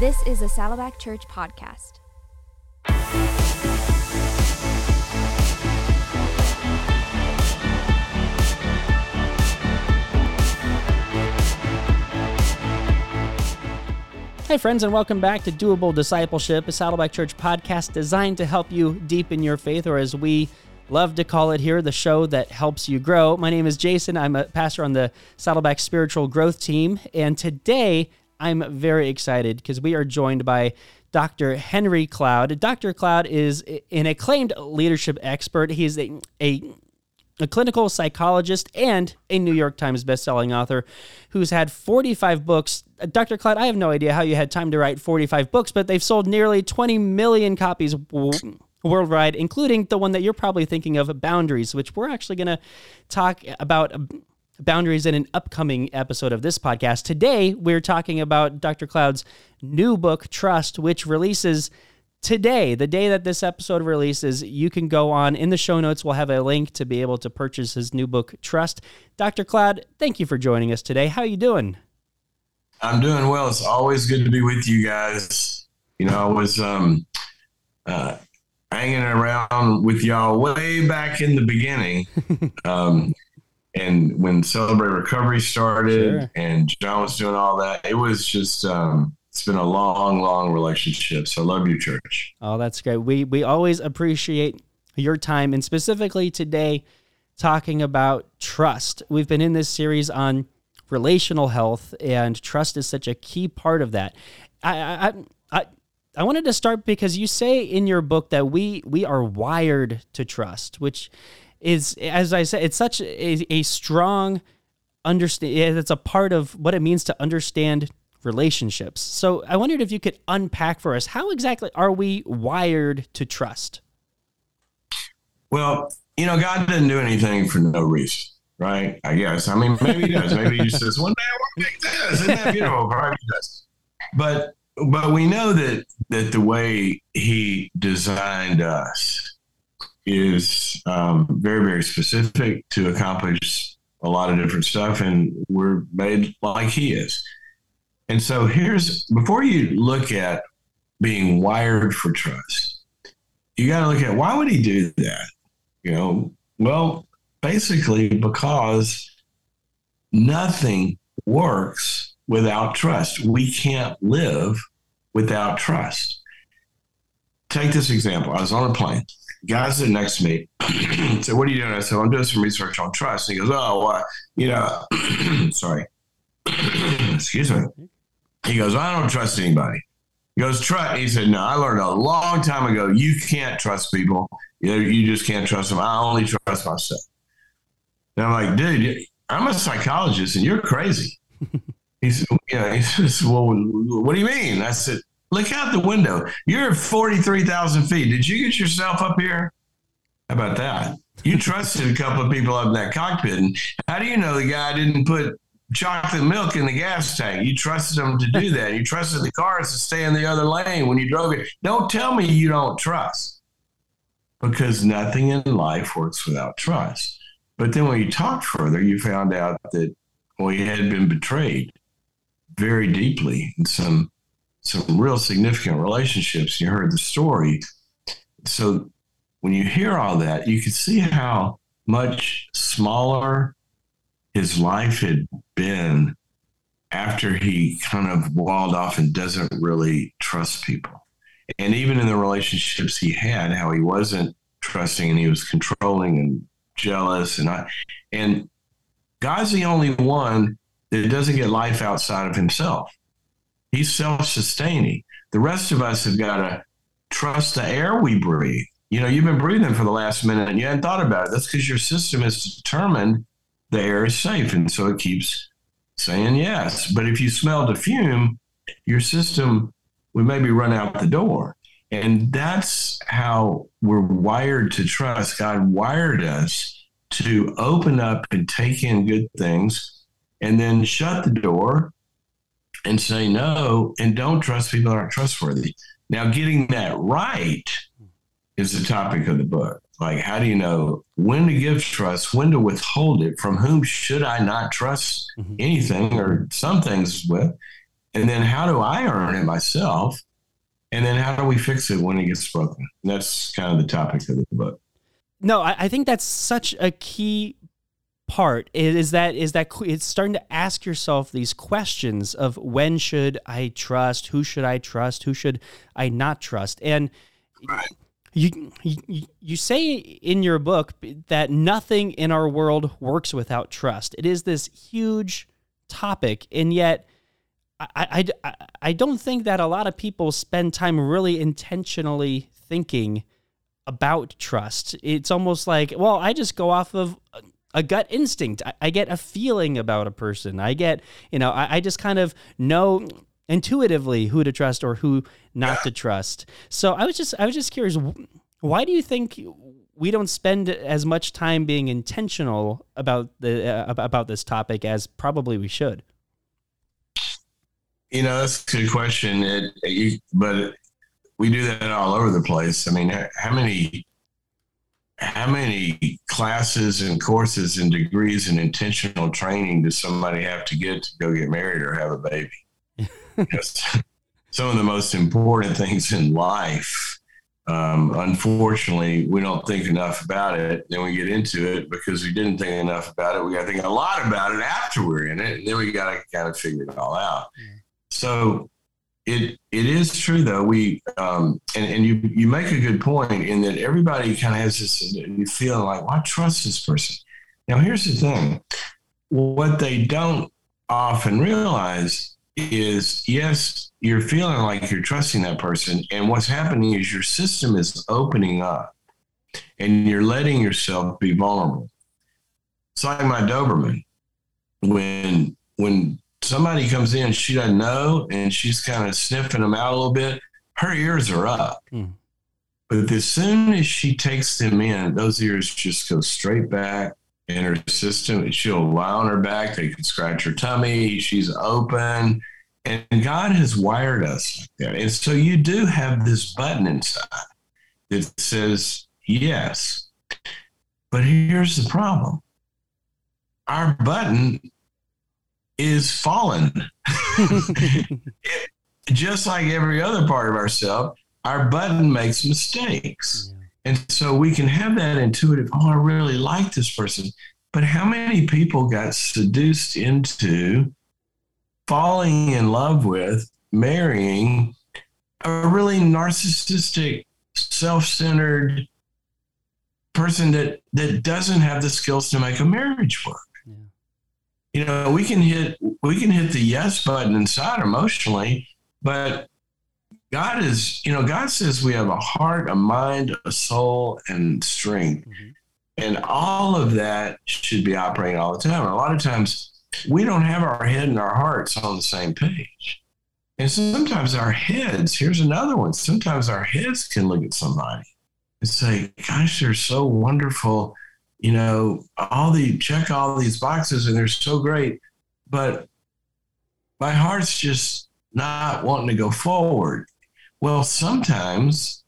This is a Saddleback Church podcast. Hey, friends, and welcome back to Doable Discipleship, a Saddleback Church podcast designed to help you deepen your faith, or as we love to call it here, the show that helps you grow. My name is Jason. I'm a pastor on the Saddleback Spiritual Growth Team, and today I'm very excited because we are joined by Dr. Henry Cloud. Dr. Cloud is an acclaimed leadership expert. He is a, a a clinical psychologist and a New York Times bestselling author who's had 45 books. Uh, Dr. Cloud, I have no idea how you had time to write 45 books, but they've sold nearly 20 million copies worldwide, including the one that you're probably thinking of, Boundaries, which we're actually going to talk about um, boundaries in an upcoming episode of this podcast. Today, we're talking about Dr. Cloud's new book, Trust, which releases today, the day that this episode releases, you can go on in the show notes. We'll have a link to be able to purchase his new book, Trust. Dr. Cloud, thank you for joining us today. How are you doing? I'm doing well. It's always good to be with you guys. You know, I was um, uh, hanging around with y'all way back in the beginning. um, and when Celebrate Recovery started sure. and John was doing all that, it was just um, it's been a long, long relationship. So love you, church. Oh, that's great. We we always appreciate your time and specifically today talking about trust. We've been in this series on relational health and trust is such a key part of that. I I I I wanted to start because you say in your book that we we are wired to trust, which is as I said, it's such a, a strong understand it's a part of what it means to understand relationships. So I wondered if you could unpack for us how exactly are we wired to trust? Well, you know, God didn't do anything for no reason, right? I guess. I mean, maybe he does. Maybe he says, one day I want to make this. Isn't that beautiful? Probably does. But but we know that that the way he designed us is um, very very specific to accomplish a lot of different stuff, and we're made like he is. And so here's before you look at being wired for trust, you got to look at why would he do that? You know, well, basically because nothing works without trust. We can't live without trust. Take this example. I was on a plane. Guy sitting next to me said, What are you doing? I said, I'm doing some research on trust. And he goes, Oh, well, you know, sorry. Excuse me. He goes, I don't trust anybody. He goes, trust. He said, No, I learned a long time ago you can't trust people. You, know, you just can't trust them. I only trust myself. And I'm like, dude, I'm a psychologist and you're crazy. he said, yeah, he says, well, what do you mean? I said, look out the window. You're 43,000 feet. Did you get yourself up here? How about that? You trusted a couple of people up in that cockpit. And how do you know the guy didn't put chocolate milk in the gas tank. You trusted them to do that. You trusted the cars to stay in the other lane when you drove it. Don't tell me you don't trust because nothing in life works without trust. But then when you talked further, you found out that well, he had been betrayed very deeply in some some real significant relationships. You heard the story. So when you hear all that, you can see how much smaller his life had been after he kind of walled off and doesn't really trust people. And even in the relationships he had, how he wasn't trusting and he was controlling and jealous and I and God's the only one that doesn't get life outside of himself. He's self-sustaining. The rest of us have got to trust the air we breathe. You know, you've been breathing for the last minute and you hadn't thought about it. That's because your system is determined the air is safe. And so it keeps saying yes. But if you smell the fume, your system would maybe run out the door. And that's how we're wired to trust. God wired us to open up and take in good things and then shut the door and say no and don't trust people that aren't trustworthy. Now, getting that right is the topic of the book. Like, how do you know when to give trust, when to withhold it? From whom should I not trust mm-hmm. anything or some things with? And then how do I earn it myself? And then how do we fix it when it gets broken? And that's kind of the topic of the book. No, I, I think that's such a key part is that is that it's starting to ask yourself these questions of when should I trust, who should I trust, who should I not trust, and you, you you say in your book that nothing in our world works without trust. It is this huge topic, and yet. I, I, I don't think that a lot of people spend time really intentionally thinking about trust. It's almost like, well, I just go off of uh, a gut instinct. I, I, get a feeling about a person. I get, you know, I, I, just kind of know intuitively who to trust or who not to trust. So I was just, I was just curious, why do you think we don't spend as much time being intentional about the uh, about this topic as probably we should? You know, that's a good question. It, you, but we do that all over the place. I mean, how many how many classes and courses and degrees and intentional training does somebody have to get to go get married or have a baby? some of the most important things in life. Um, unfortunately, we don't think enough about it. Then we get into it because we didn't think enough about it. We got to think a lot about it after we're in it. And then we got to kind of figure it all out. Yeah. So it it is true though. We um, and, and you you make a good point in that everybody kind of has this feeling like, well, I trust this person. Now here's the thing: what they don't often realize is, yes, you're feeling like you're trusting that person, and what's happening is your system is opening up, and you're letting yourself be vulnerable. It's like my Doberman when when somebody comes in, she doesn't know, and she's kind of sniffing them out a little bit, her ears are up. Mm. But as soon as she takes them in, those ears just go straight back in her system. She'll lie on her back. They can scratch her tummy. She's open. And God has wired us like that. And so you do have this button inside that says yes. But here's the problem our button is fallen. it, just like every other part of ourselves, our button makes mistakes. Yeah. And so we can have that intuitive, oh, I really like this person. But how many people got seduced into falling in love with, marrying a really narcissistic, self centered person that, that doesn't have the skills to make a marriage work? You know, we can hit we can hit the yes button inside emotionally, but God is, you know, God says we have a heart, a mind, a soul, and strength. Mm-hmm. And all of that should be operating all the time. And a lot of times we don't have our head and our hearts on the same page. And sometimes our heads, here's another one. Sometimes our heads can look at somebody and say, gosh, they're so wonderful you know, all the check all these boxes and they're so great, but my heart's just not wanting to go forward. Well, sometimes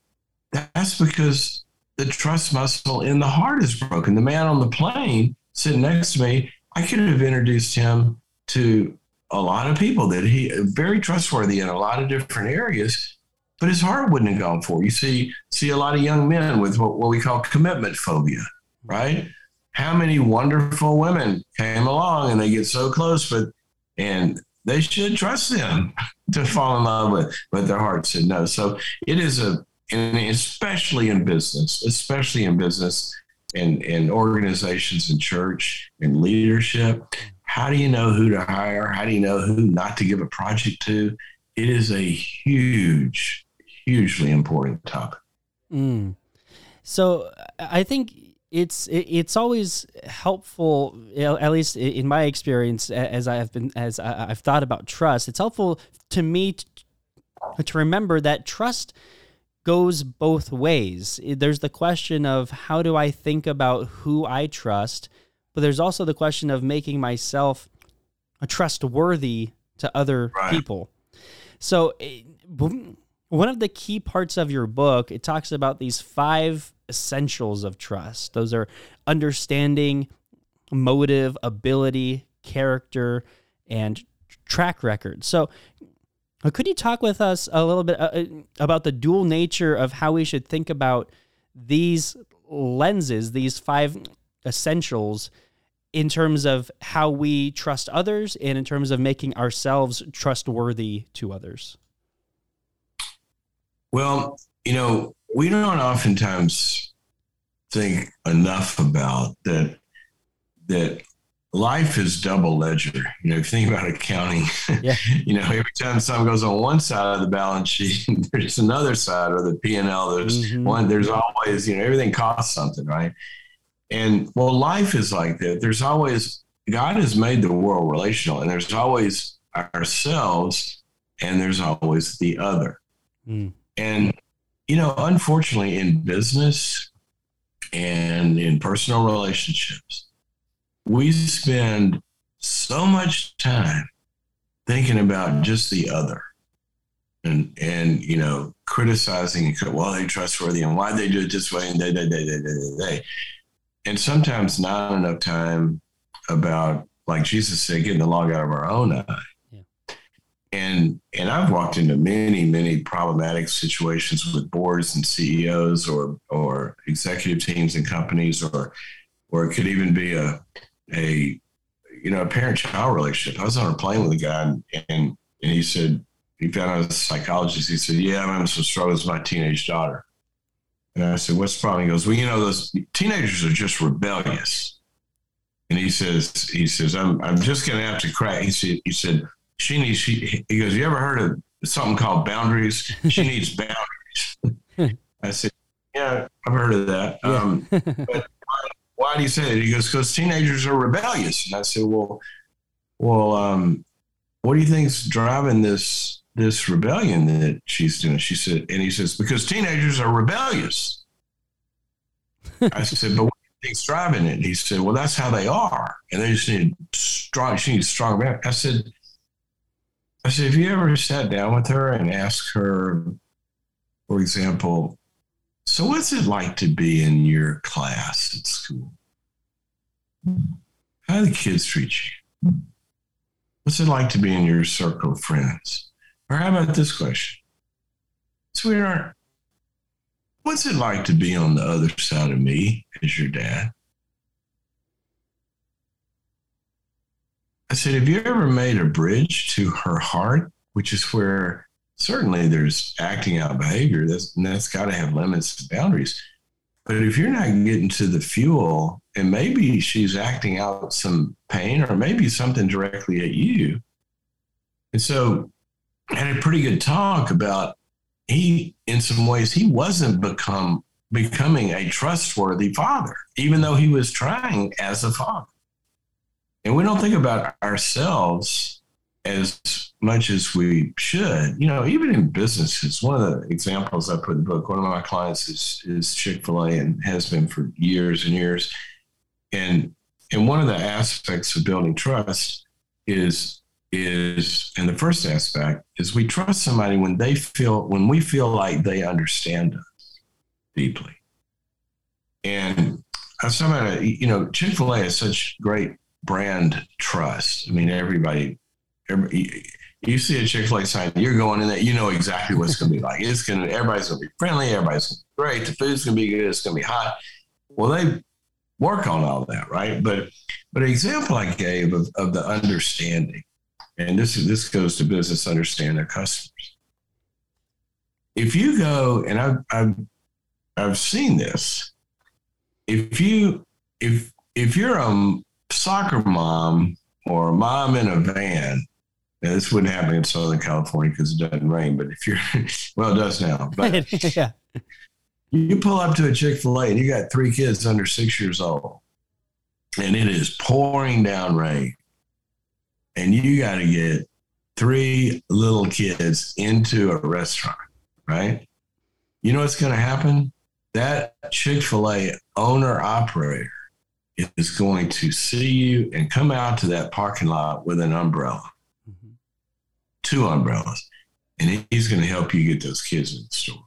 that's because the trust muscle in the heart is broken. The man on the plane sitting next to me, I could have introduced him to a lot of people that he very trustworthy in a lot of different areas, but his heart wouldn't have gone for. You see, see a lot of young men with what, what we call commitment phobia right? How many wonderful women came along and they get so close, but and they should trust them to fall in love with, but their heart said no. So it is a, and especially in business, especially in business and in organizations and church and leadership. How do you know who to hire? How do you know who not to give a project to? It is a huge, hugely important topic. Mm. So I think it's it's always helpful at least in my experience as i have been as i've thought about trust it's helpful to me to remember that trust goes both ways there's the question of how do i think about who i trust but there's also the question of making myself a trustworthy to other right. people so eh, one of the key parts of your book it talks about these five essentials of trust. Those are understanding, motive, ability, character, and track record. So, Uh, Could you talk with us a little bit uh, uh, about the dual nature of how we should think about these lenses, these five essentials, in terms of how we trust others and in terms of making ourselves trustworthy to others? Well, you know, we don't oftentimes think enough about that that life is double ledger. You know, if you think about accounting, Yeah. you know, every time something goes on one side of the balance sheet, there's another side or the P and L. There's Mhm. one. There's always, you know, everything costs something, right? And well, life is like that. There's always God has made the world relational, and there's always ourselves, and there's always the other. Mm. And, you know, unfortunately, in business and in personal relationships, we spend so much time thinking about just the other and, and you know, criticizing, and well, they trustworthy and why they do it this way and they, they, they, they, they, they. And sometimes not enough time about, like Jesus said, getting the log out of our own eye and and I've walked into many many problematic situations with boards and CEOs or or executive teams and companies or or it could even be a a you know a parent child relationship. I was on a plane with a guy and and, he said he found out a psychologist. He said, "Yeah, I'm having some struggles with my teenage daughter." And I said, "What's the problem?" He goes, "Well, you know, those teenagers are just rebellious." And he says, "He says I'm I'm just going to have to crack." He said, "He said." She needs she he goes you ever heard of something called boundaries? She needs boundaries. I said yeah i've heard of that. Yeah. um, but why, why do you say that? He goes because teenagers are rebellious. And i said well well um, what do you think's driving this this rebellion that she's doing? She said and he says because teenagers are rebellious. I said but what do you think's driving it? And he said well that's how they are and they just need strong she needs strong man i said I said, have you ever sat down with her and asked her, for example, so what's it like to be in your class at school? How do the kids treat you? What's it like to be in your circle of friends? Or how about this question? Sweetheart, what's it like to be on the other side of me as your dad? I said, Have you ever made a bridge to her heart, which is where certainly there's acting out behavior that's, that's got to have limits and boundaries. But if you're not getting to the fuel, and maybe she's acting out some pain or maybe something directly at you. And so I had a pretty good talk about he, in some ways, he wasn't become becoming a trustworthy father, even though he was trying as a father. And we don't think about ourselves as much as we should. You know, even in businesses, one of the examples I put in the book, one of my clients is, is Chick fil A and has been for years and years. And and one of the aspects of building trust is is and the first aspect is we trust somebody when they feel when we feel like they understand us deeply. And I was talking about, you know, Chick fil A is such great brand trust. I mean, everybody, every, you see a Chick Fil A sign, you're going in there, you know exactly what it's going to be like. It's going to, everybody's going to be friendly, everybody's gonna be great, the food's going to be good, it's going to be hot. Well, they work on all that, right? But, but an example I gave of, of the understanding, and this is this goes to business understand their customers. If you go, and I've I've, I've seen this, if you if if you're a soccer mom or mom in a van. Now, this wouldn't happen in Southern California because it doesn't rain, but if you're, well, it does now. But yeah. you pull up to a Chick fil A and you got three kids under six years old, and it is pouring down rain. And you got to get three little kids into a restaurant, right? You know what's going to happen? That Chick fil A owner operator is going to see you and come out to that parking lot with an umbrella, Mhm. two umbrellas, and he's going to help you get those kids in the store.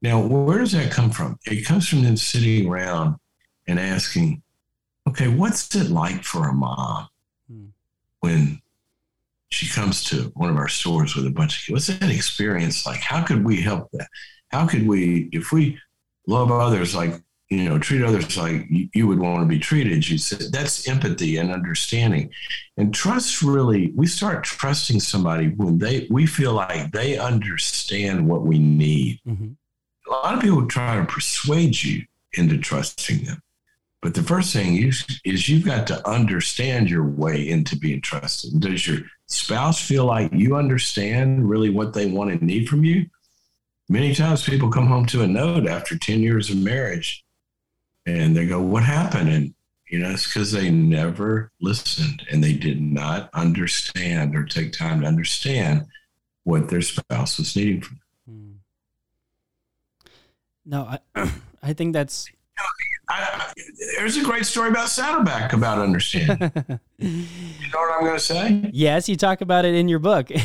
Now, where does that come from? It comes from them sitting around and asking, okay, what's it like for a mom Hmm. when she comes to one of our stores with a bunch of kids. What's that experience like? How could we help that? How could we, if we love others like, you know, treat others like you, you would want to be treated? You said that's empathy and understanding. And trust really, we start trusting somebody when they, we feel like they understand what we need. Mm-hmm. A lot of people try to persuade you into trusting them. But the first thing is, is you've got to understand your way into being trusted. Does your spouse feel like you understand really what they want and need from you? Many times people come home to a note after 10 years of marriage and they go, What happened? And, you know, it's because they never listened and they did not understand or take time to understand what their spouse was needing from them. Hmm. No, I, I think that's I, I, there's a great story about Saddleback about understanding. you know what I'm going to say? yes. You talk about it in your book.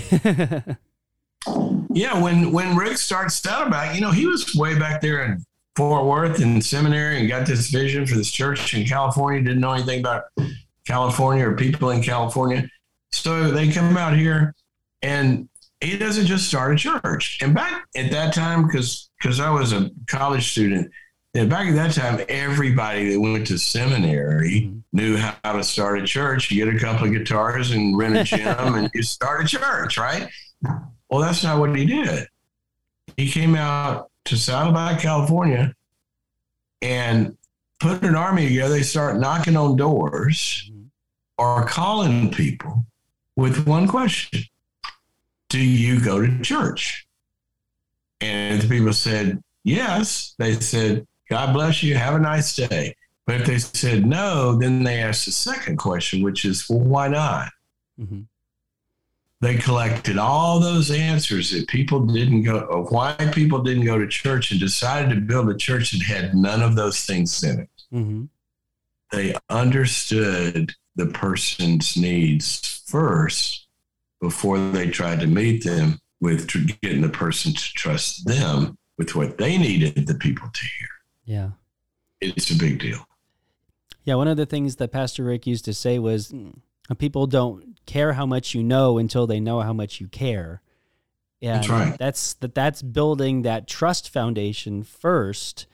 Yeah, when when Rick starts Saddleback, you know, he was way back there in Fort Worth in seminary and got this vision for this church in California. Didn't know anything about California or people in California, so they come out here, and he doesn't just start a church. And back at that time, because because I was a college student, and back at that time, everybody that went to seminary Mhm. knew how to start a church. You get a couple of guitars and rent a gym, and you start a church, right? Well, that's not what he did. He came out to Saddleback, California, and put an army together. They start knocking on doors Mhm. or calling people with one question Do you go to church? And the people said, Yes. They said, God bless you. Have a nice day. But if they said no, then they asked the second question, which is, Well, why not? Mhm. They collected all those answers that people didn't go, why people didn't go to church and decided to build a church that had none of those things in it. Mhm. They understood the person's needs first before they tried to meet them with tr- getting the person to trust them with what they needed the people to hear. Yeah. It's a big deal. Yeah, one of the things that Pastor Rick used to say was mm, people don't care how much you know until they know how much you care. And That's right. That's that that's building that trust foundation first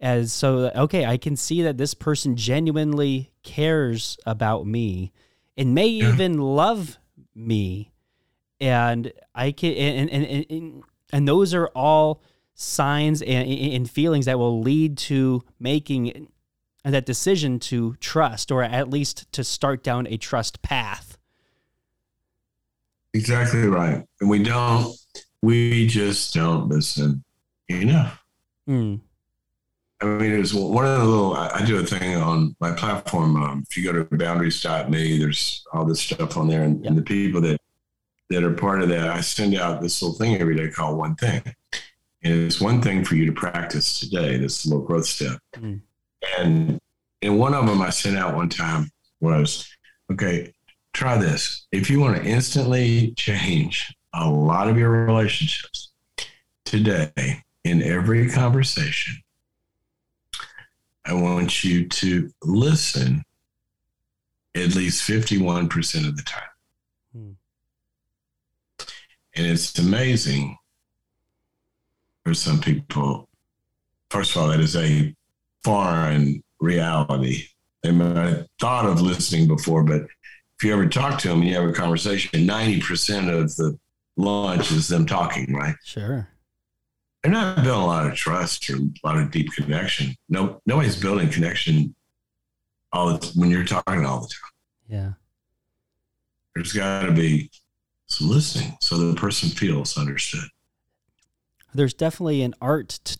as so that, okay, I can see that this person genuinely cares about me and may Yeah. even love me. And I can and and and, and, and those are all signs and, and feelings that will lead to making that decision to trust or at least to start down a trust path. Exactly right. And we don't, we just don't listen enough. Mm. I mean, it was one of the little, I, do a thing on my platform. Um, if you go to boundaries.me, there's all this stuff on there. And, and the people that, that are part of that, I send out this little thing every day called One Thing. And it's one thing for you to practice today, this little growth step. Mm. And, and one of them I sent out one time was, okay, try this. If you want to instantly change a lot of your relationships today in every conversation, I want you to listen at least 51% of the time. Hmm. And it's amazing for some people. First of all, that is a foreign reality. They might have thought of listening before, but if you ever talk to them and you have a conversation, 90% of the lunch is them talking, right? Sure. they're not building a lot of trust or a lot of deep connection. No, nobody's building connection all the, when you're talking all the time. Yeah. There's got to be some listening so the person feels understood. There's definitely an art to,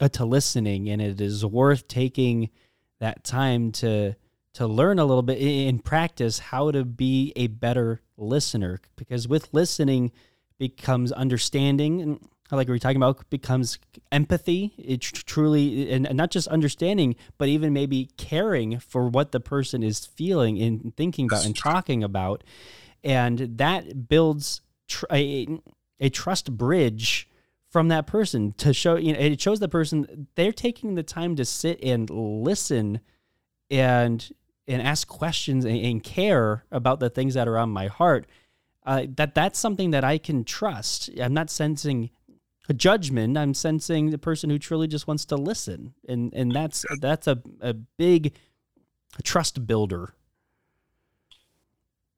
uh, to listening, and it is worth taking that time to to learn a little bit in practice how to be a better listener. Because with listening becomes understanding, and like we were talking about, becomes empathy. It truly, and and not just understanding, but even maybe caring for what the person is feeling and thinking about and talking about, and that builds tr- a, a trust bridge from that person to show you know it shows the person they're taking the time to sit and listen and and ask questions and, and care about the things that are on my heart uh, that that's something that I can trust. I'm not sensing a judgment. I'm sensing the person who truly just wants to listen, and and that's that's a a big trust builder.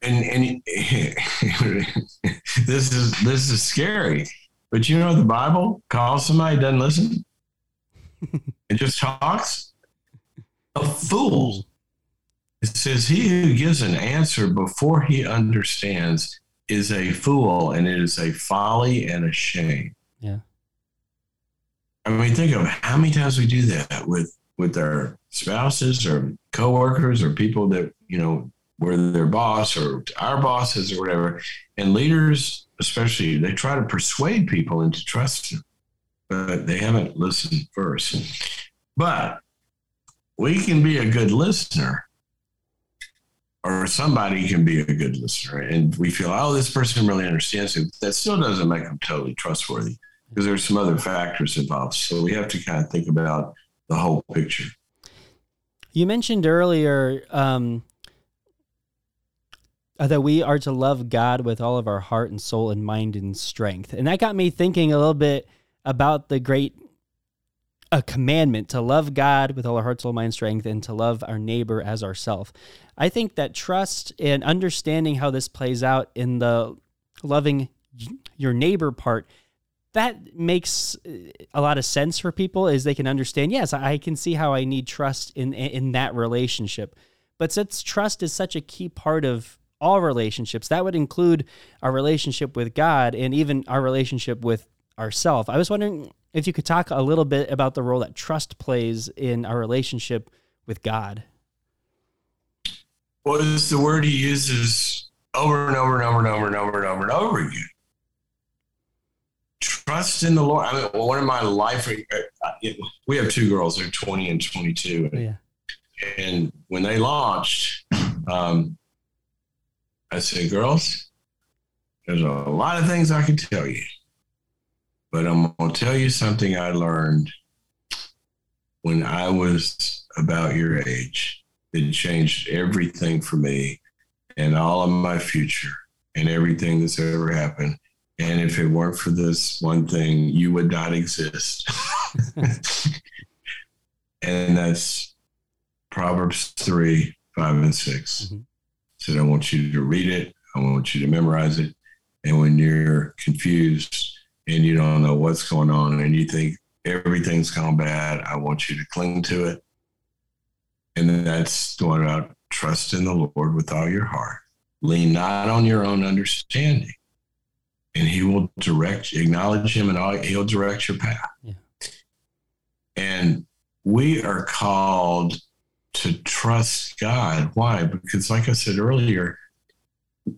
And and this is this is scary, but you know the Bible calls somebody doesn't listen. it just talks. A fool. It says, He who gives an answer before he understands is a fool, and it is a folly and a shame. Yeah. I mean, think of how many times we do that with with our spouses or coworkers or people that you know were their boss or our bosses or whatever, and leaders especially they try to persuade people into trusting, but they haven't listened first. But we can be a good listener or somebody can be a good listener. And we feel oh this person really understands it. That still doesn't make them totally trustworthy because there's some other factors involved. So we have to kind of think about the whole picture. You mentioned earlier um, uh, that we are to love god with all of our heart and soul and mind and strength. And that got me thinking a little bit about the great a commandment to love God with all our heart, soul, mind, strength, and to love our neighbor as ourself. I think that trust and understanding how this plays out in the loving your neighbor part that makes uh, a lot of sense for people is they can understand yes i can see how i need trust in in that relationship but since trust is such a key part of all relationships that would include our relationship with god and even our relationship with ourself i was wondering if you could talk a little bit about the role that trust plays in our relationship with God. Well, it's the word he uses over and over and over and over and over and over and over again. Trust in the Lord. I mean, one of my life, uh, we have two girls, they're 20 and 22. And, yeah. and when they launched, um, I said, girls, there's a lot of things I can tell you. But I'm going to tell you something I learned when I was about your age. It changed everything for me and all of my future and everything that's ever happened. And if it weren't for this one thing, you would not exist. and that's Proverbs 3, 5, and 6. Mm-hmm. Said, I want you to read it. I want you to memorize it. And when you're confused, and you don't know what's going on and you think everything's gone bad, I want you to cling to it. And that's going about trust in the Lord with all your heart. Lean not on your own understanding. And he will direct, acknowledge him and all, he'll direct your path. Yeah. And we are called to trust God. Why? Because, like I said earlier,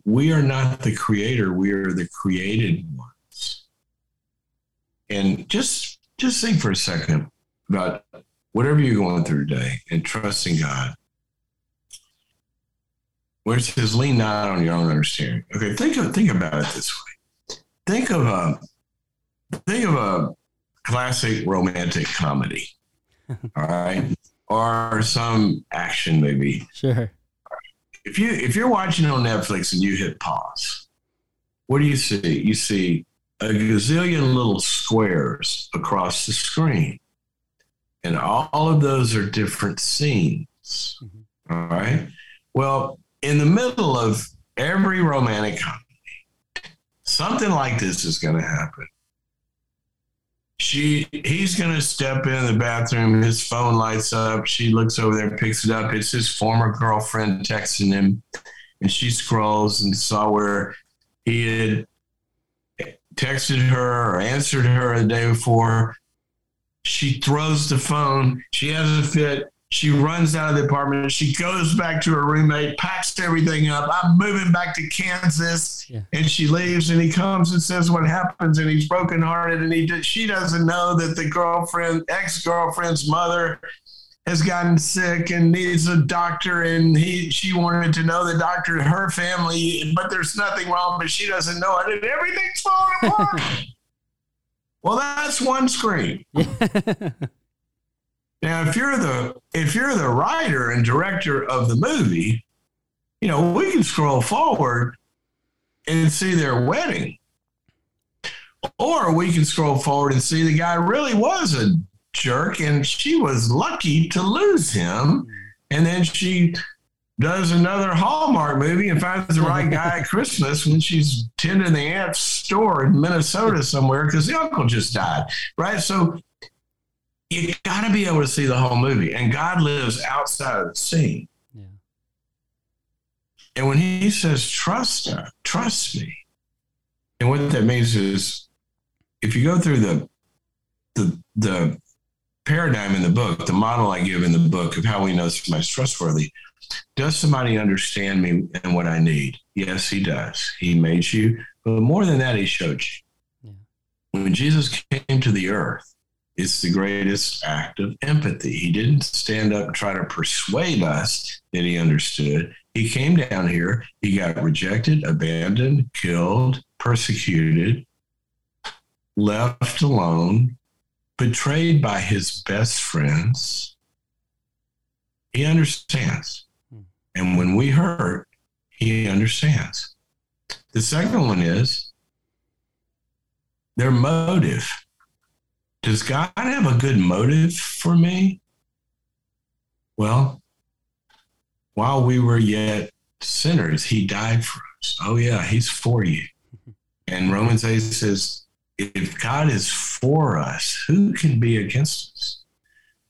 we are not the creator, we are the created one. And just just think for a second about whatever you're going through today and trusting God. Where it says lean not on your own understanding. Okay, think of think about it this way. Think of a think of a classic romantic comedy. all right. Or some action maybe. Sure. If you if you're watching on Netflix and you hit pause, what do you see? You see a gazillion little squares across the screen. And all of those are different scenes. Mm-hmm. All right. Well, in the middle of every romantic comedy, something like this is going to happen. She, he's going to step in the bathroom. His phone lights up. She looks over there, picks it up. It's his former girlfriend texting him, and she scrolls and saw where he had texted her or answered her the day before. She throws the phone. She has a fit. She runs out of the apartment. She goes back to her roommate, packs everything up. I'm moving back to Kansas. Yeah. And she leaves and he comes and says what happens and he's brokenhearted and he she doesn't know that the girlfriend, ex-girlfriend's mother has gotten sick and needs a doctor and he she wanted to know the doctor her family but there's nothing wrong but she doesn't know it and everything's falling apart well that's one screen now if you're the if you're the writer and director of the movie you know we can scroll forward and see their wedding. Or we can scroll forward and see the guy really was a jerk and she was lucky to lose him. And then she does another Hallmark movie and finds the right guy at Christmas when she's tending the aunt's store in Minnesota somewhere because the uncle just died. Right. So you got to be able to see the whole movie. And God lives outside of the scene. Yeah. And when he says, trust, her, trust me. And what that means is if you go through the, the, the paradigm in the book, the model I give in the book of how we know somebody's trustworthy, does somebody understand me and what I need? Yes, he does. He made you, but more than that, he showed you. Yeah. When Jesus came to the earth, it's the greatest act of empathy. He didn't stand up and try to persuade us that he understood. He came down here, he got rejected, abandoned, killed, persecuted, left alone, betrayed by his best friends. He understands. Hmm. And when we hurt, he understands. The second one is their motive. Does God have a good motive for me? Well, while we were yet sinners, he died for us. Oh, yeah, he's for you. And Romans 8 says, if God is for us, who can be against us?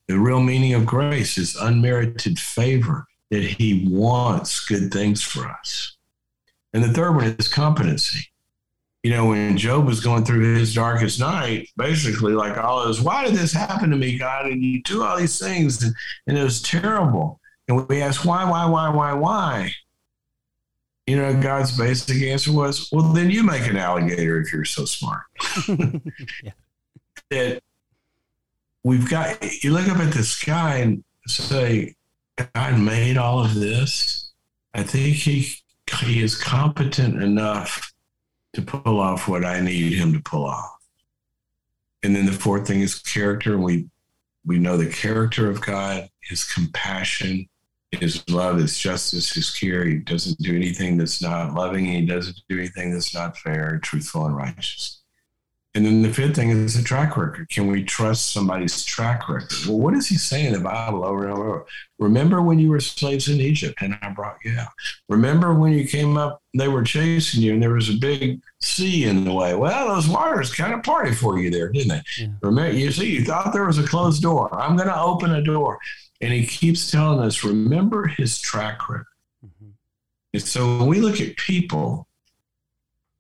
The real meaning of grace is unmerited favor that he wants good things for us. And the third one is competency. You know, when Job was going through his darkest night, basically, like all this, why did this happen to me, God? And you do all these things, and, and it was terrible. And we ask, why, why, why, why, why? You know, God's basic answer was, well, then you make an alligator if you're so smart. yeah. That we've got, you look up at the sky and say, God made all of this. I think he he is competent enough to pull off what I need him to pull off. And then the fourth thing is character. We we know the character of God, his compassion, his love, his justice, his care. He doesn't do anything that's not loving. He doesn't do anything that's not fair, truthful, and righteous. And then the fifth thing is the track record. Can we trust somebody's track record? Well, what is he saying in the Bible over and over? Remember when you were slaves in Egypt and I brought you out? Remember when you came up, they were chasing you and there was a big sea in the way? Well, those waters kind of party for you there, didn't they? Yeah. Remember, you see, you thought there was a closed door. I'm going to open a door. And he keeps telling us, remember his track record. Mm-hmm. And so when we look at people,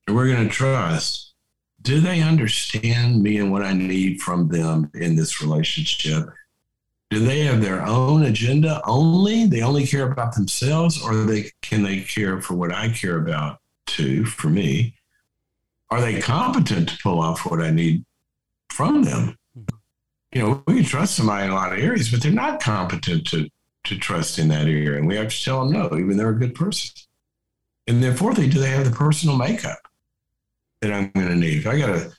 we're going to trust do they understand me and what I need from them in this relationship? Do they have their own agenda only? They only care about themselves, or they can they care for what I care about too, for me? Are they competent to pull off what I need from them? Mm-hmm. You know, we can trust somebody in a lot of areas, but they're not competent to to trust in that area. And we have to tell them no, even they're a good person. And then fourthly, do they have the personal makeup? That I'm going to need. I got a,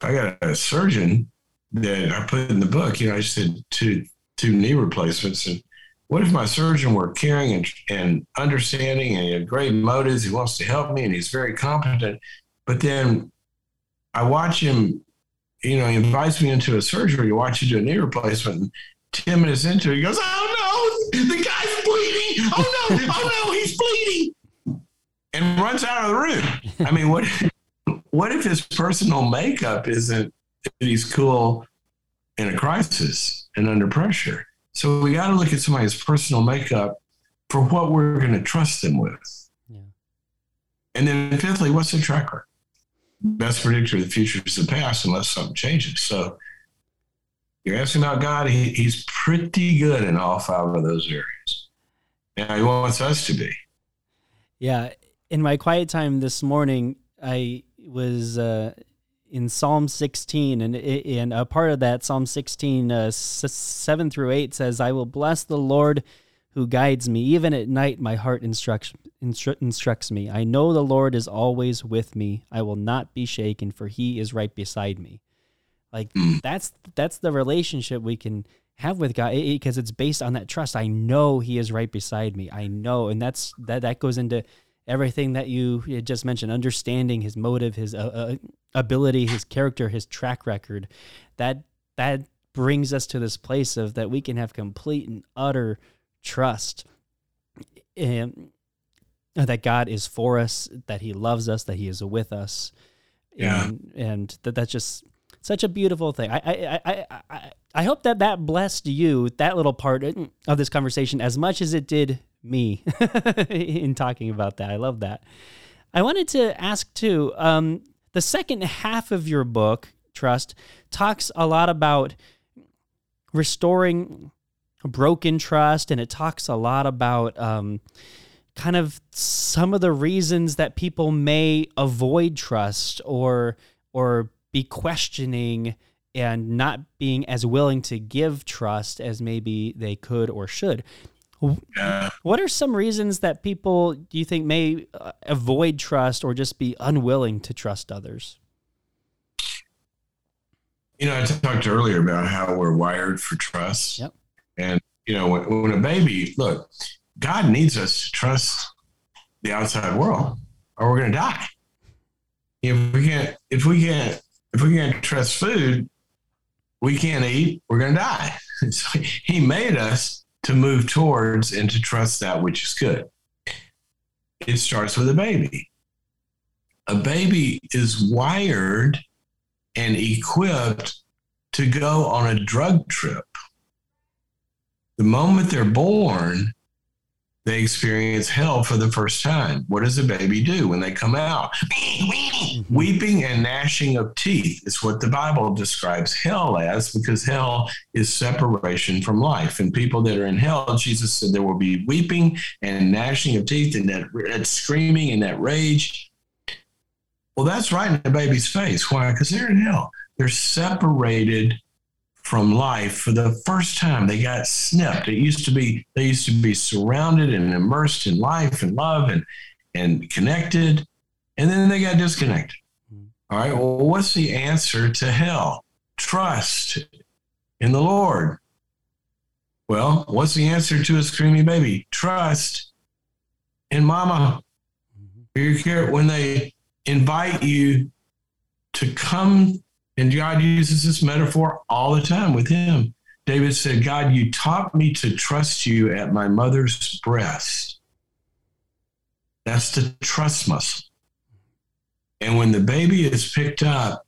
I got a surgeon that I put in the book, you know, I said two two knee replacements, and what if my surgeon were caring and, and understanding, and he had great motives, he wants to help me, and he's very competent, but then I watch him, you know, he invites me into a surgery to watch you do a knee replacement. And 10 minutes into it, he goes, Oh no, the guy's bleeding. Oh no, oh no, he's bleeding. And runs out of the room. I mean, what what if his personal makeup isn't that he's cool in a crisis and under pressure? So we got to look at somebody's personal makeup for what we're going to trust them with. Yeah. And then fifthly, what's the tracker? Best predictor of the future is the past unless something changes. So you're asking about God, he, he's pretty good in all five of those areas. And he wants us to be. Yeah. In my quiet time this morning, I was uh, in Psalm 16, and and a part of that Psalm 16, uh, seven through eight says, "I will bless the Lord." Who guides me even at night? My heart instructs instru- instructs me. I know the Lord is always with me. I will not be shaken, for He is right beside me. Like that's that's the relationship we can have with God because it's based on that trust. I know He is right beside me. I know, and that's that that goes into everything that you, just mentioned, understanding his motive, his uh, uh, ability, his character, his track record, that that brings us to this place of that we can have complete and utter trust in, that God is for us, that He loves us, that He is with us, Yeah. and, and that that's just such a beautiful thing. I I, I, I I hope that that blessed you that little part of this conversation as much as it did me in talking about that. I love that. I wanted to ask too. Um, the second half of your book, Trust, talks a lot about restoring broken trust, and it talks a lot about um, kind of some of the reasons that people may avoid trust or or be questioning and not being as willing to give trust as maybe they could or should. Yeah. What are some reasons that people do you think may uh, avoid trust or just be unwilling to trust others? You know, I talked earlier about how we're wired for trust. Yep. And, you know, when, when a baby, look, God needs us to trust the outside world or we're going to die. If we can't, if we can't, if we can't trust food, we can't eat, we're going to die. So he made us to move towards and to trust that which is good. It starts with a baby. A baby is wired and equipped to go on a drug trip. The moment they're born, they experience hell for the first time. What does a baby do when they come out? Mm-hmm. Weeping and gnashing of teeth is what the Bible describes hell as because hell is separation from life. And people that are in hell, Jesus said there will be weeping and gnashing of teeth and that, that screaming and that rage. Well, that's right in the baby's face. Why? Because they're in hell. They're separated from life for the first time. They got snipped. It used to be they used to be surrounded and immersed in life and love and and connected, and then they got disconnected. All right. Well, what's the answer to hell? Trust in the Lord. Well, what's the answer to a screaming baby? Trust in mama. Mm-hmm. You care when they invite you to come, and God uses this metaphor all the time with him. David said, God, you taught me to trust you at my mother's breast. That's the trust muscle. And when the baby is picked up,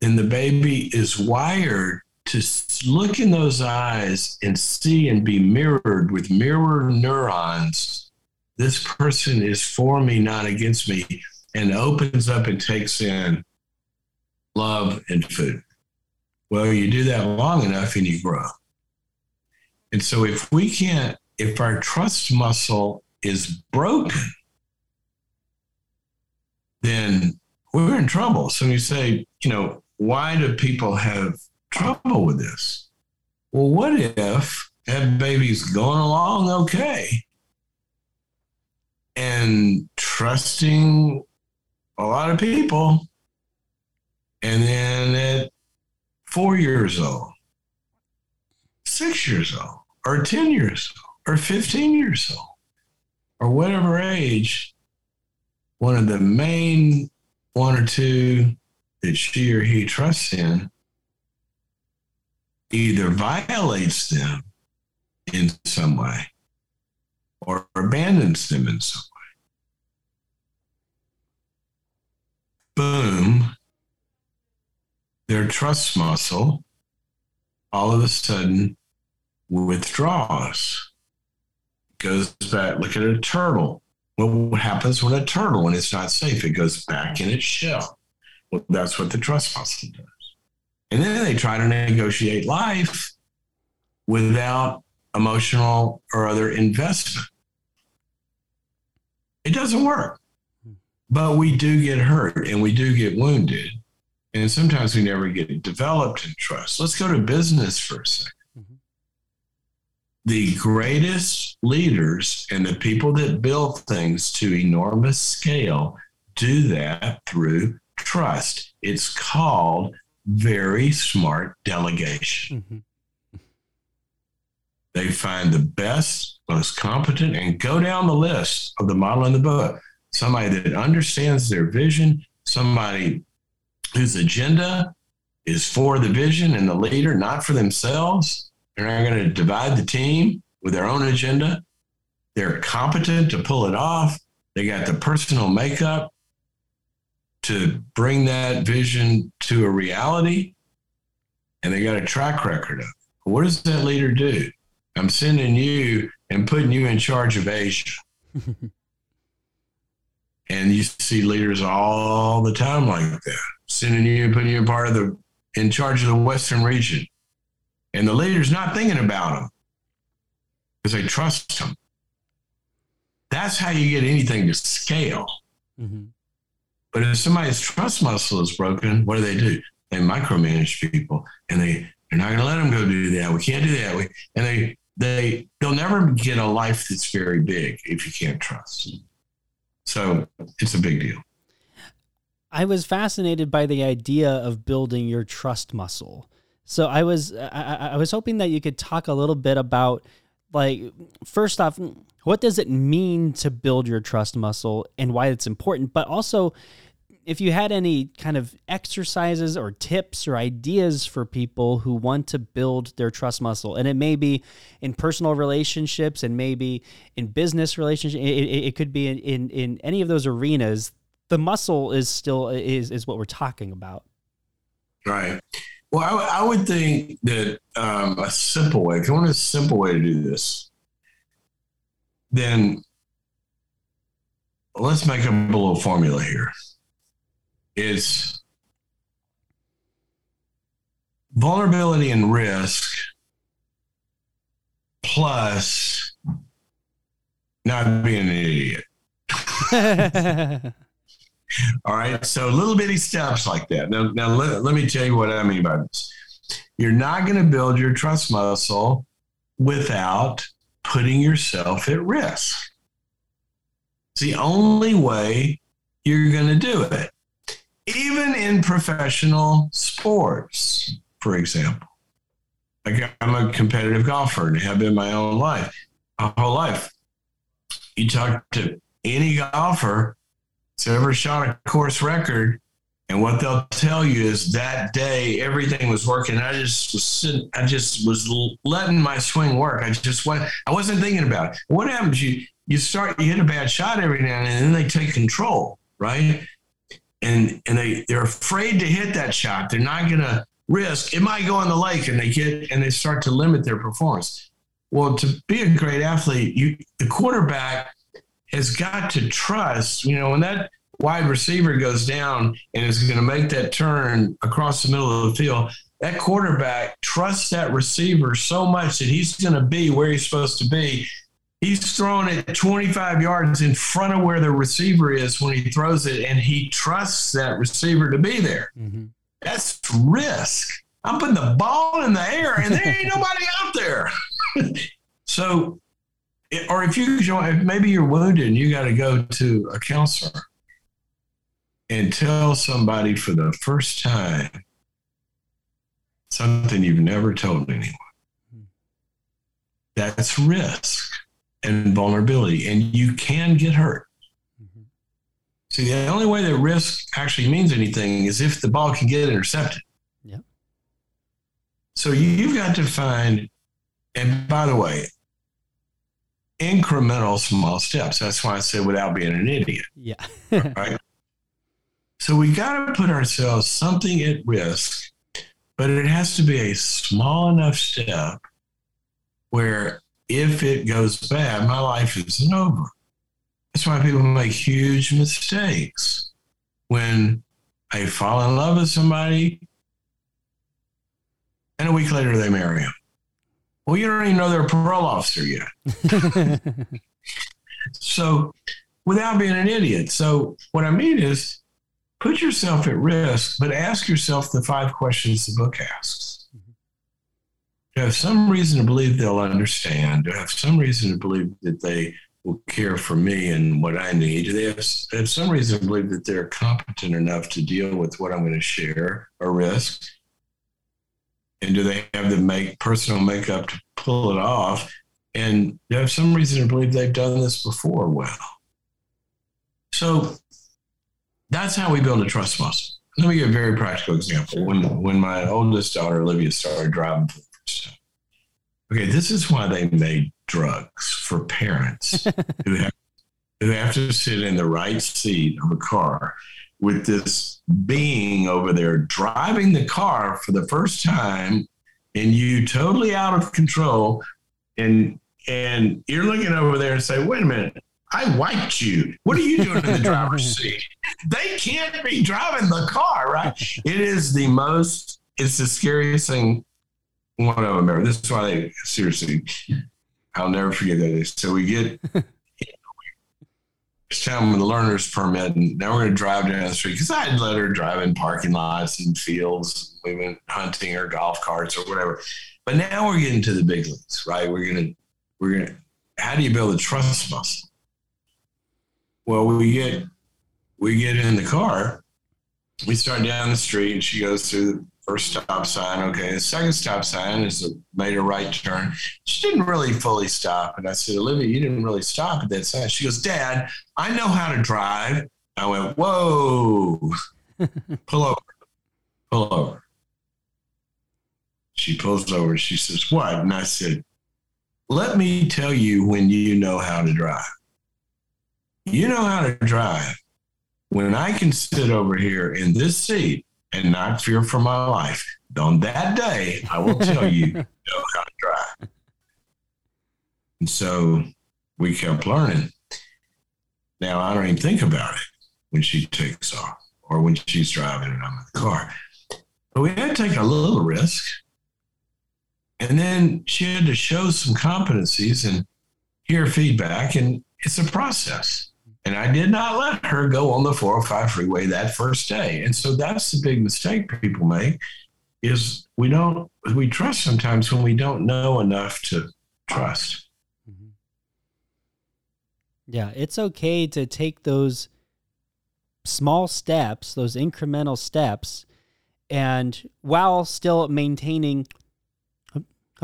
then the baby is wired to look in those eyes and see and be mirrored with mirror neurons. This person is for me, not against me, and opens up and takes in love and food. Well, you do that long enough and you grow. And so if we can't, if our trust muscle is broken, then we're in trouble. So you say, you know, why do people have trouble with this? Well, what if that baby's going along okay and trusting a lot of people, and then at four years old, six years old, or 10 years old, or 15 years old, or whatever age, one of the main one or two that she or he trusts in either violates them in some way or abandons them in some way. Boom, their trust muscle all of a sudden withdraws. Goes back, look at a turtle. What happens when a turtle, when it's not safe, it goes back in its shell? Well, that's what the trust muscle does. And then they try to negotiate life without emotional or other investment. It doesn't work. But we do get hurt and we do get wounded. And sometimes we never get developed in trust. Let's go to business for a 2nd Mhm. The greatest leaders and the people that build things to enormous scale do that through trust. It's called very smart delegation. Mm-hmm. They find the best, most competent, and go down the list of the model in the book. somebody that understands their vision, somebody whose agenda is for the vision and the leader, not for themselves. They're not going to divide the team with their own agenda. They're competent to pull it off. They got the personal makeup to bring that vision to a reality. And they got a track record of it. What does that leader do? I'm sending you and putting you in charge of Asia. and you see leaders all the time like that, sending you and putting you in part of the in charge of the Western region. And the leader's not thinking about them because they trust them. That's how you get anything to scale. Mm-hmm. But if somebody's trust muscle is broken, what do they do? They micromanage people and they, they're not going to let them go do that. We can't do that. We, and they, they, they'll never get a life that's very big if you can't trust. So it's a big deal. I was fascinated by the idea of building your trust muscle. So I was I, I, was hoping that you could talk a little bit about like first off, what does it mean to build your trust muscle and why it's important, but also if you had any kind of exercises or tips or ideas for people who want to build their trust muscle, and it may be in personal relationships and maybe in business relationships, it, it, it could be in, in, in any of those arenas. The muscle is still is is what we're talking about. Right. Well, I, I would think that um, a simple way, if you want a simple way to do this, then let's make up a little formula here is vulnerability and risk plus not being an idiot. All right. So little bitty steps like that. Now, now let, let me tell you what I mean by this. You're not going to build your trust muscle without putting yourself at risk. It's the only way you're going to do it even in professional sports, for example. Like I'm a competitive golfer and have been my own life, my whole life. You talk to any golfer that's ever shot a course record, and what they'll tell you is that day everything was working. I just was sitting, I just was letting my swing work. I just went. I wasn't thinking about it. What happens? You you start you hit a bad shot every now and then, and then they take control, right? and and they they're afraid to hit that shot. They're not going to risk. It might go in the lake, and they get and they start to limit their performance. Well, to be a great athlete, you the quarterback has got to trust. You know, when that wide receiver goes down and is going to make that turn across the middle of the field, that quarterback trusts that receiver so much that he's going to be where he's supposed to be He's throwing it 25 yards in front of where the receiver is when he throws it, and he trusts that receiver to be there. Mm-hmm. That's risk. I'm putting the ball in the air, and there ain't nobody out there. so, or if you if maybe you're wounded and you got to go to a counselor and tell somebody for the first time something you've never told anyone. That's risk and vulnerability, and you can get hurt. Mm-hmm. See, the only way that risk actually means anything is if the ball can get intercepted. Yeah. So you've got to find, and by the way, incremental small steps. That's why I said without being an idiot. Yeah. right. So we got to put ourselves something at risk, but it has to be a small enough step where if it goes bad, my life isn't over. That's why people make huge mistakes when they fall in love with somebody and a week later they marry him. Well, you don't even know they're a parole officer yet. so, without being an idiot. So, what I mean is put yourself at risk, but ask yourself the five questions the book asks mm-hmm. to have some reason to believe they'll understand, to have some reason to believe that they will care for me and what I need. Do they have, have some reason to believe that they're competent enough to deal with what I'm going to share or risk? And do they have the make personal makeup to pull it off? And they have some reason to believe they've done this before well. So that's how we build a trust muscle. Let me give a very practical example. When when my oldest daughter Olivia started driving for the first time. Okay, this is why they made drugs for parents who have who have to sit in the right seat of a car with this being over there driving the car for the first time and you totally out of control and and you're looking over there and say wait a minute. I wiped you. What are you doing in the driver's seat? They can't be driving the car right? It is the most it's the scariest thing one of them ever. This is why they seriously i'll never forget that so we get time with the learner's permit, and now we're going to drive down the street because I had let her drive in parking lots and fields. We went hunting or golf carts or whatever. But now we're getting to the big leagues, right? We're gonna, we're gonna. How do you build a trust muscle? Well, we get, we get in the car. We start down the street, and she goes through first stop sign. Okay, the second stop sign is a made a right turn. She didn't really fully stop, and I said, Olivia, you didn't really stop at that sign. She goes, Dad, I know how to drive. I went, Whoa, pull over, pull over. She pulls over. She says, What? And I said, Let me tell you when you know how to drive. You know how to drive when I can sit over here in this seat and not fear for my life. On that day, I will tell you, you know how to drive. And so we kept learning. Now I don't even think about it when she takes off or when she's driving and I'm in the car. But we had to take a little risk. And then she had to show some competencies and hear feedback. And it's a process. And I did not let her go on the 405 freeway that first day. And so that's the big mistake people make is we don't we trust sometimes when we don't know enough to trust. Mm-hmm. Yeah, it's okay to take those small steps, those incremental steps, and while still maintaining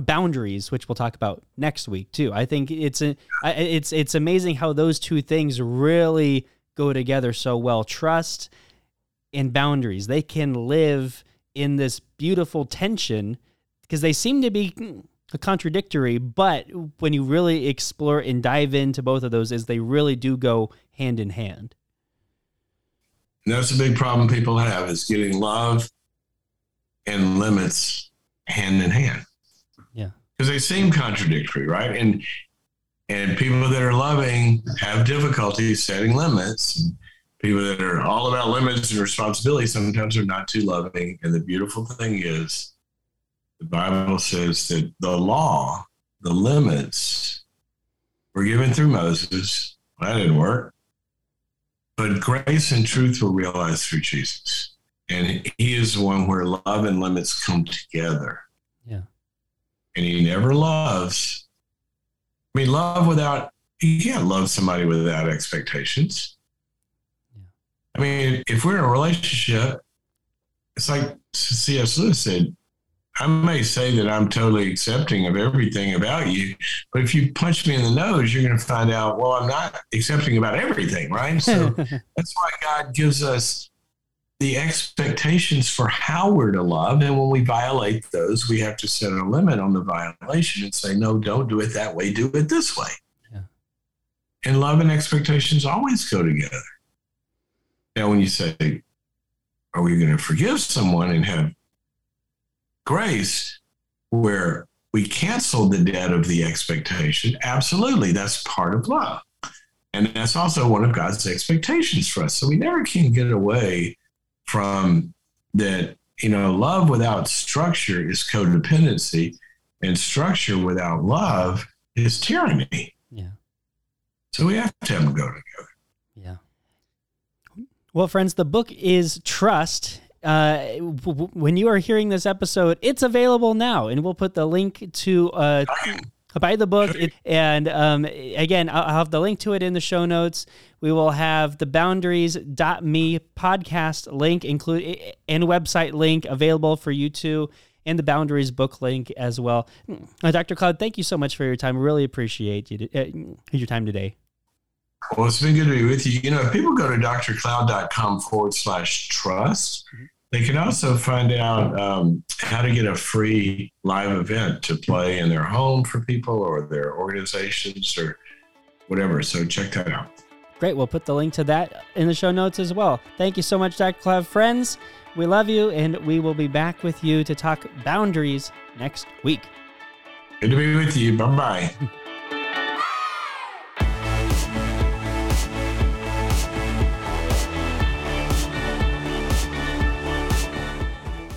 boundaries, which we'll talk about next week too. I think it's a, it's it's amazing how those two things really go together so well. Trust and boundaries. They can live in this beautiful tension because they seem to be contradictory, but when you really explore and dive into both of those, is they really do go hand in hand. And that's a big problem people have is getting love and limits hand in hand. Because they seem contradictory, right? And and people that are loving have difficulty setting limits. People that are all about limits and responsibility sometimes are not too loving. And the beautiful thing is the Bible says that the law, the limits, were given through Moses. That didn't work. But grace and truth were realized through Jesus. And he is the one where love and limits come together. And he never loves. I mean, love without, you can't love somebody without expectations. Yeah. I mean, if we're in a relationship, it's like C.S. Lewis said, I may say that I'm totally accepting of everything about you, but if you punch me in the nose, you're going to find out, well, I'm not accepting about everything, right? So that's why God gives us the expectations for how we're to love. And when we violate those, we have to set a limit on the violation and say, no, don't do it that way, do it this way. Yeah. And love and expectations always go together. Now, when you say, are we going to forgive someone and have grace where we cancel the debt of the expectation, absolutely, that's part of love. And that's also one of God's expectations for us. So we never can get away from that, you know, love without structure is codependency, and structure without love is tyranny. Yeah. So we have to have them go together. Yeah. Well, friends, the book is Trust. Uh, w- w- when you are hearing this episode, it's available now, and we'll put the link to uh, buy the book. It, and um, again, I'll, I'll have the link to it in the show notes. We will have the boundaries.me podcast link include and website link available for you too, and the boundaries book link as well. Uh, Dr. Cloud, thank you so much for your time. Really appreciate you, uh, your time today. Well, it's been good to be with you. You know, if people go to drcloud.com forward slash trust, mm-hmm. They can also find out um, how to get a free live event to play in their home for people or their organizations or whatever. So check that out. Great. We'll put the link to that in the show notes as well. Thank you so much, Dr. Cloud. Friends, we love you, and we will be back with you to talk boundaries next week. Good to be with you. Bye bye.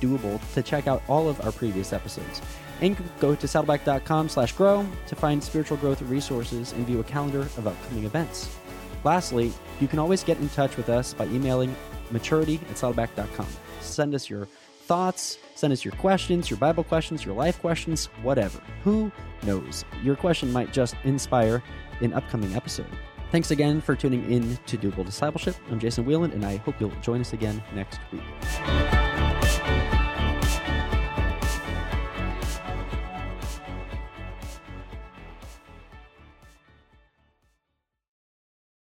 doable to check out all of our previous episodes. And go to saddleback.com slash grow to find spiritual growth resources and view a calendar of upcoming events. Lastly, you can always get in touch with us by emailing maturity at saddleback.com. Send us your thoughts, send us your questions, your Bible questions, your life questions, whatever. Who knows? Your question might just inspire an upcoming episode. Thanks again for tuning in to Doable Discipleship. I'm Jason Wieland, and I hope you'll join us again next week.